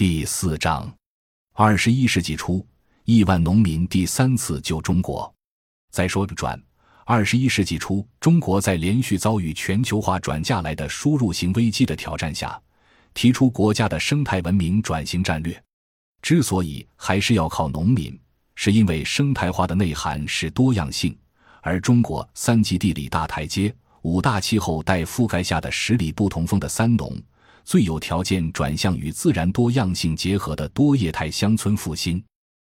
第四章，二十一世纪初，亿万农民第三次救中国。再说转，二十一世纪初，中国在连续遭遇全球化转嫁来的输入型危机的挑战下，提出国家的生态文明转型战略。之所以还是要靠农民，是因为生态化的内涵是多样性，而中国三级地理大台阶、五大气候带覆盖下的十里不同风的三农。最有条件转向与自然多样性结合的多业态乡村复兴，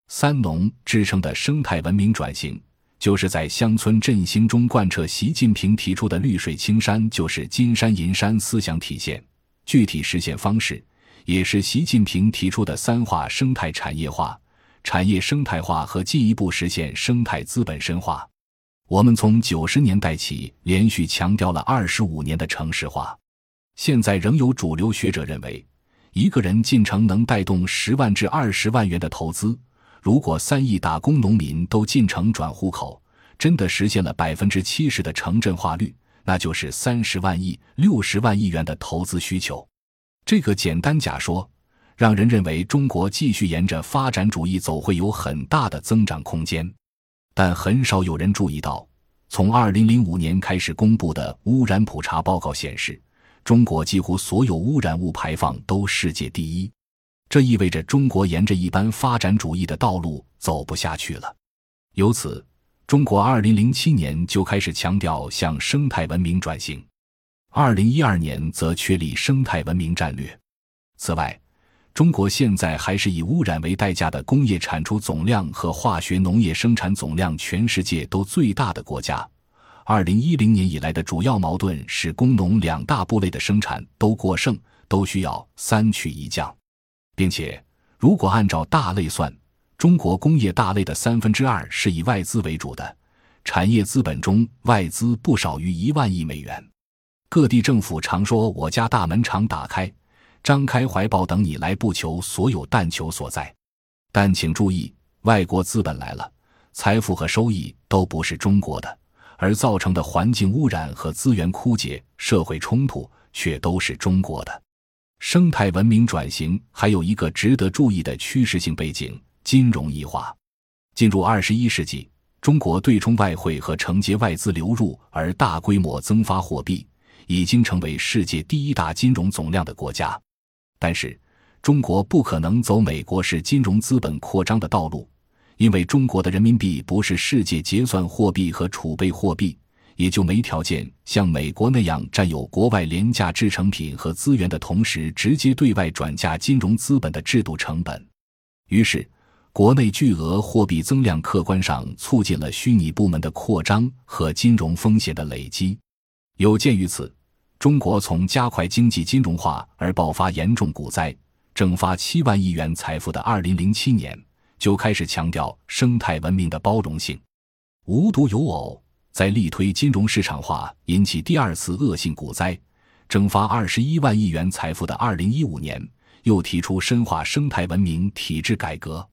三农支撑的生态文明转型，就是在乡村振兴中贯彻习近平提出的“绿水青山就是金山银山”思想体现。具体实现方式，也是习近平提出的“三化”生态产业化、产业生态化和进一步实现生态资本深化。我们从九十年代起连续强调了二十五年的城市化。现在仍有主流学者认为，一个人进城能带动十万至二十万元的投资。如果三亿打工农民都进城转户口，真的实现了百分之七十的城镇化率，那就是三十万亿、六十万亿元的投资需求。这个简单假说，让人认为中国继续沿着发展主义走会有很大的增长空间。但很少有人注意到，从二零零五年开始公布的污染普查报告显示。中国几乎所有污染物排放都世界第一，这意味着中国沿着一般发展主义的道路走不下去了。由此，中国2007年就开始强调向生态文明转型，2012年则确立生态文明战略。此外，中国现在还是以污染为代价的工业产出总量和化学农业生产总量全世界都最大的国家。二零一零年以来的主要矛盾是工农两大部类的生产都过剩，都需要三去一降，并且如果按照大类算，中国工业大类的三分之二是以外资为主的，产业资本中外资不少于一万亿美元。各地政府常说我家大门常打开，张开怀抱等你来，不求所有但求所在。但请注意，外国资本来了，财富和收益都不是中国的。而造成的环境污染和资源枯竭、社会冲突却都是中国的。生态文明转型还有一个值得注意的趋势性背景：金融异化。进入二十一世纪，中国对冲外汇和承接外资流入而大规模增发货币，已经成为世界第一大金融总量的国家。但是，中国不可能走美国式金融资本扩张的道路。因为中国的人民币不是世界结算货币和储备货币，也就没条件像美国那样占有国外廉价制成品和资源的同时，直接对外转嫁金融资本的制度成本。于是，国内巨额货币增量客观上促进了虚拟部门的扩张和金融风险的累积。有鉴于此，中国从加快经济金融化而爆发严重股灾、蒸发七万亿元财富的二零零七年。就开始强调生态文明的包容性。无独有偶，在力推金融市场化引起第二次恶性股灾、蒸发二十一万亿元财富的二零一五年，又提出深化生态文明体制改革。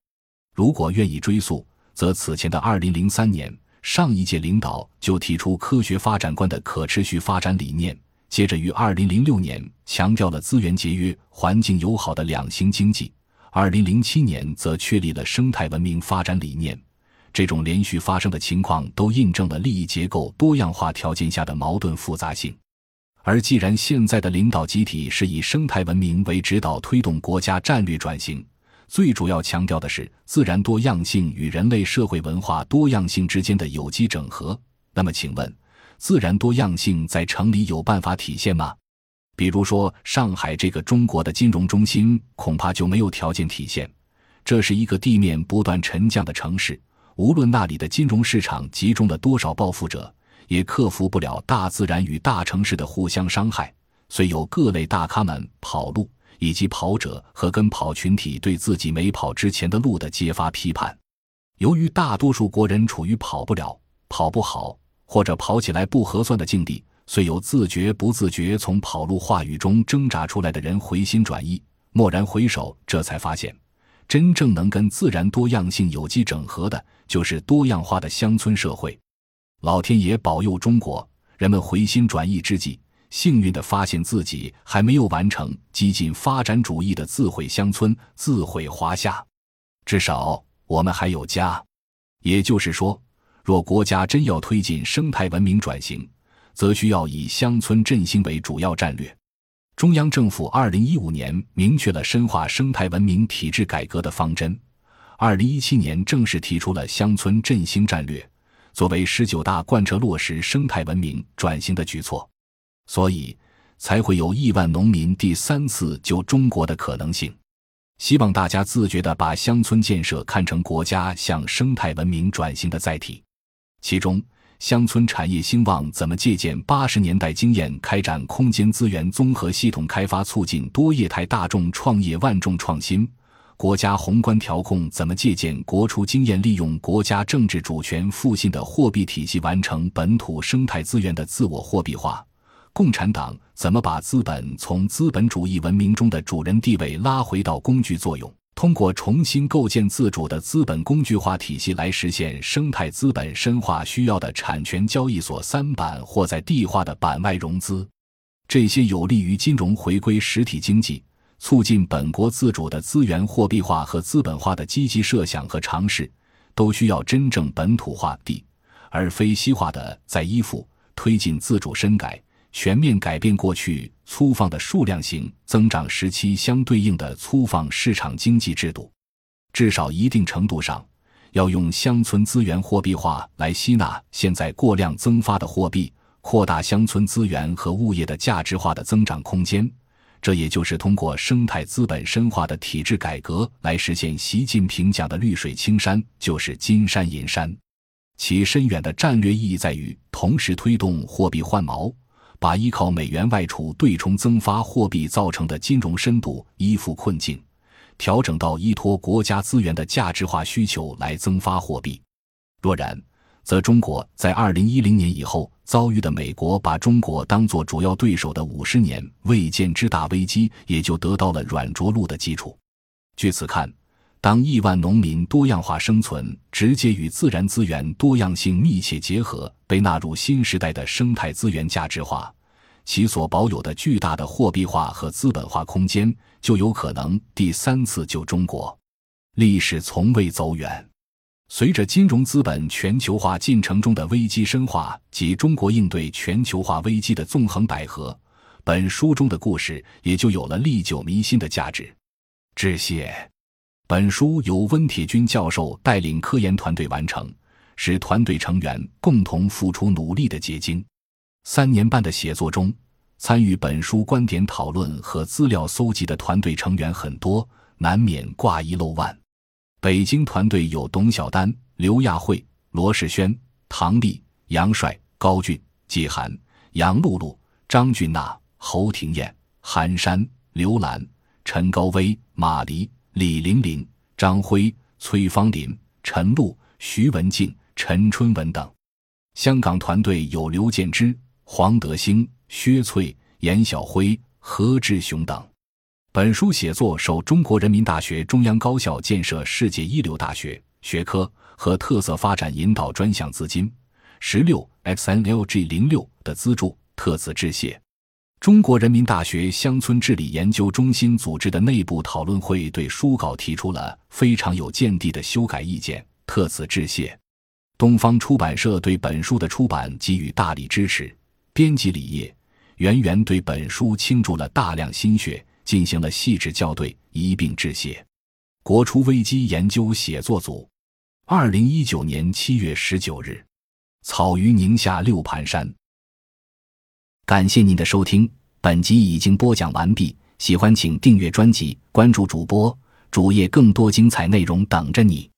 如果愿意追溯，则此前的二零零三年，上一届领导就提出科学发展观的可持续发展理念；接着于二零零六年强调了资源节约、环境友好的两型经济。二零零七年则确立了生态文明发展理念，这种连续发生的情况都印证了利益结构多样化条件下的矛盾复杂性。而既然现在的领导集体是以生态文明为指导推动国家战略转型，最主要强调的是自然多样性与人类社会文化多样性之间的有机整合，那么请问，自然多样性在城里有办法体现吗？比如说，上海这个中国的金融中心恐怕就没有条件体现。这是一个地面不断沉降的城市，无论那里的金融市场集中了多少暴富者，也克服不了大自然与大城市的互相伤害。虽有各类大咖们跑路，以及跑者和跟跑群体对自己没跑之前的路的揭发批判，由于大多数国人处于跑不了、跑不好或者跑起来不合算的境地。虽有自觉不自觉从跑路话语中挣扎出来的人回心转意，蓦然回首，这才发现，真正能跟自然多样性有机整合的，就是多样化的乡村社会。老天爷保佑中国人们回心转意之际，幸运地发现自己还没有完成激进发展主义的自毁乡村、自毁华夏。至少我们还有家。也就是说，若国家真要推进生态文明转型，则需要以乡村振兴为主要战略。中央政府二零一五年明确了深化生态文明体制改革的方针，二零一七年正式提出了乡村振兴战略，作为十九大贯彻落实生态文明转型的举措，所以才会有亿万农民第三次救中国的可能性。希望大家自觉地把乡村建设看成国家向生态文明转型的载体，其中。乡村产业兴旺怎么借鉴八十年代经验开展空间资源综合系统开发，促进多业态大众创业万众创新？国家宏观调控怎么借鉴国初经验，利用国家政治主权附信的货币体系，完成本土生态资源的自我货币化？共产党怎么把资本从资本主义文明中的主人地位拉回到工具作用？通过重新构建自主的资本工具化体系来实现生态资本深化需要的产权交易所三板或在地化的板外融资，这些有利于金融回归实体经济、促进本国自主的资源货币化和资本化的积极设想和尝试，都需要真正本土化地，而非西化的再依附，推进自主深改。全面改变过去粗放的数量型增长时期相对应的粗放市场经济制度，至少一定程度上要用乡村资源货币化来吸纳现在过量增发的货币，扩大乡村资源和物业的价值化的增长空间。这也就是通过生态资本深化的体制改革来实现习近平讲的“绿水青山就是金山银山”。其深远的战略意义在于同时推动货币换锚。把依靠美元外储对冲增发货币造成的金融深度依附困境，调整到依托国家资源的价值化需求来增发货币。若然，则中国在二零一零年以后遭遇的美国把中国当作主要对手的五十年未见之大危机，也就得到了软着陆的基础。据此看，当亿万农民多样化生存直接与自然资源多样性密切结合。被纳入新时代的生态资源价值化，其所保有的巨大的货币化和资本化空间，就有可能第三次救中国。历史从未走远，随着金融资本全球化进程中的危机深化及中国应对全球化危机的纵横捭阖，本书中的故事也就有了历久弥新的价值。致谢。本书由温铁军教授带领科研团队完成。是团队成员共同付出努力的结晶。三年半的写作中，参与本书观点讨论和资料搜集的团队成员很多，难免挂一漏万。北京团队有董晓丹、刘亚慧、罗世轩、唐丽、杨帅、高俊、季涵、杨露露、张俊娜、侯廷艳、韩山、刘兰、陈高威、马黎、李玲玲、张辉、崔芳林、陈露、徐文静。陈春文等，香港团队有刘建之、黄德兴、薛翠、严晓辉、何志雄等。本书写作受中国人民大学中央高校建设世界一流大学学科和特色发展引导专项资金十六 XNLG 零六的资助，特此致谢。中国人民大学乡村治理研究中心组织的内部讨论会对书稿提出了非常有见地的修改意见，特此致谢。东方出版社对本书的出版给予大力支持，编辑李烨、袁袁对本书倾注了大量心血，进行了细致校对，一并致谢。国初危机研究写作组，二零一九年七月十九日，草于宁夏六盘山。感谢您的收听，本集已经播讲完毕。喜欢请订阅专辑，关注主播主页，更多精彩内容等着你。